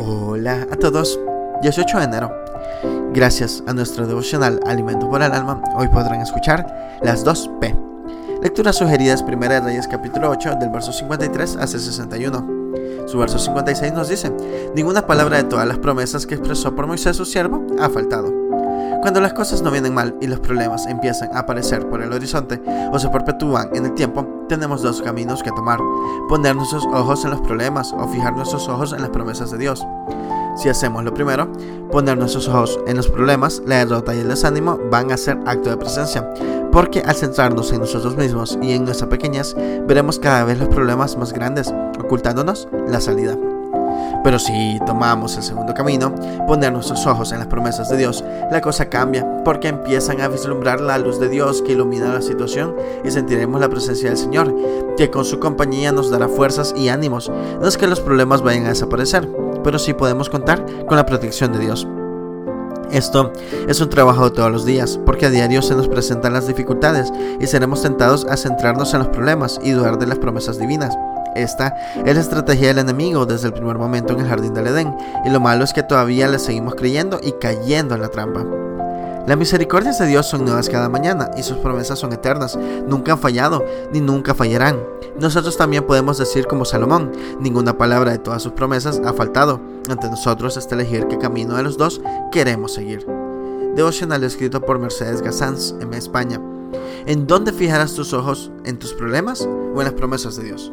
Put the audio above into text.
Hola a todos, 18 de enero. Gracias a nuestro devocional Alimento por el Alma, hoy podrán escuchar las dos P. Lecturas sugeridas Primera de Reyes capítulo 8 del verso 53 hasta 61. Su verso 56 nos dice, ninguna palabra de todas las promesas que expresó por Moisés su siervo ha faltado. Cuando las cosas no vienen mal y los problemas empiezan a aparecer por el horizonte o se perpetúan en el tiempo, tenemos dos caminos que tomar. Poner nuestros ojos en los problemas o fijar nuestros ojos en las promesas de Dios. Si hacemos lo primero, poner nuestros ojos en los problemas, la derrota y el desánimo van a ser acto de presencia, porque al centrarnos en nosotros mismos y en nuestras pequeñas, veremos cada vez los problemas más grandes, ocultándonos la salida. Pero si tomamos el segundo camino, poner nuestros ojos en las promesas de Dios, la cosa cambia, porque empiezan a vislumbrar la luz de Dios que ilumina la situación y sentiremos la presencia del Señor, que con su compañía nos dará fuerzas y ánimos. No es que los problemas vayan a desaparecer, pero sí podemos contar con la protección de Dios. Esto es un trabajo de todos los días, porque a diario se nos presentan las dificultades y seremos tentados a centrarnos en los problemas y dudar de las promesas divinas. Esta es la estrategia del enemigo desde el primer momento en el jardín del Edén, y lo malo es que todavía le seguimos creyendo y cayendo en la trampa. Las misericordias de Dios son nuevas cada mañana y sus promesas son eternas, nunca han fallado ni nunca fallarán. Nosotros también podemos decir como Salomón, ninguna palabra de todas sus promesas ha faltado. Ante nosotros está elegir qué camino de los dos queremos seguir. Devocional escrito por Mercedes Gassans en España. ¿En dónde fijarás tus ojos? ¿En tus problemas o en las promesas de Dios?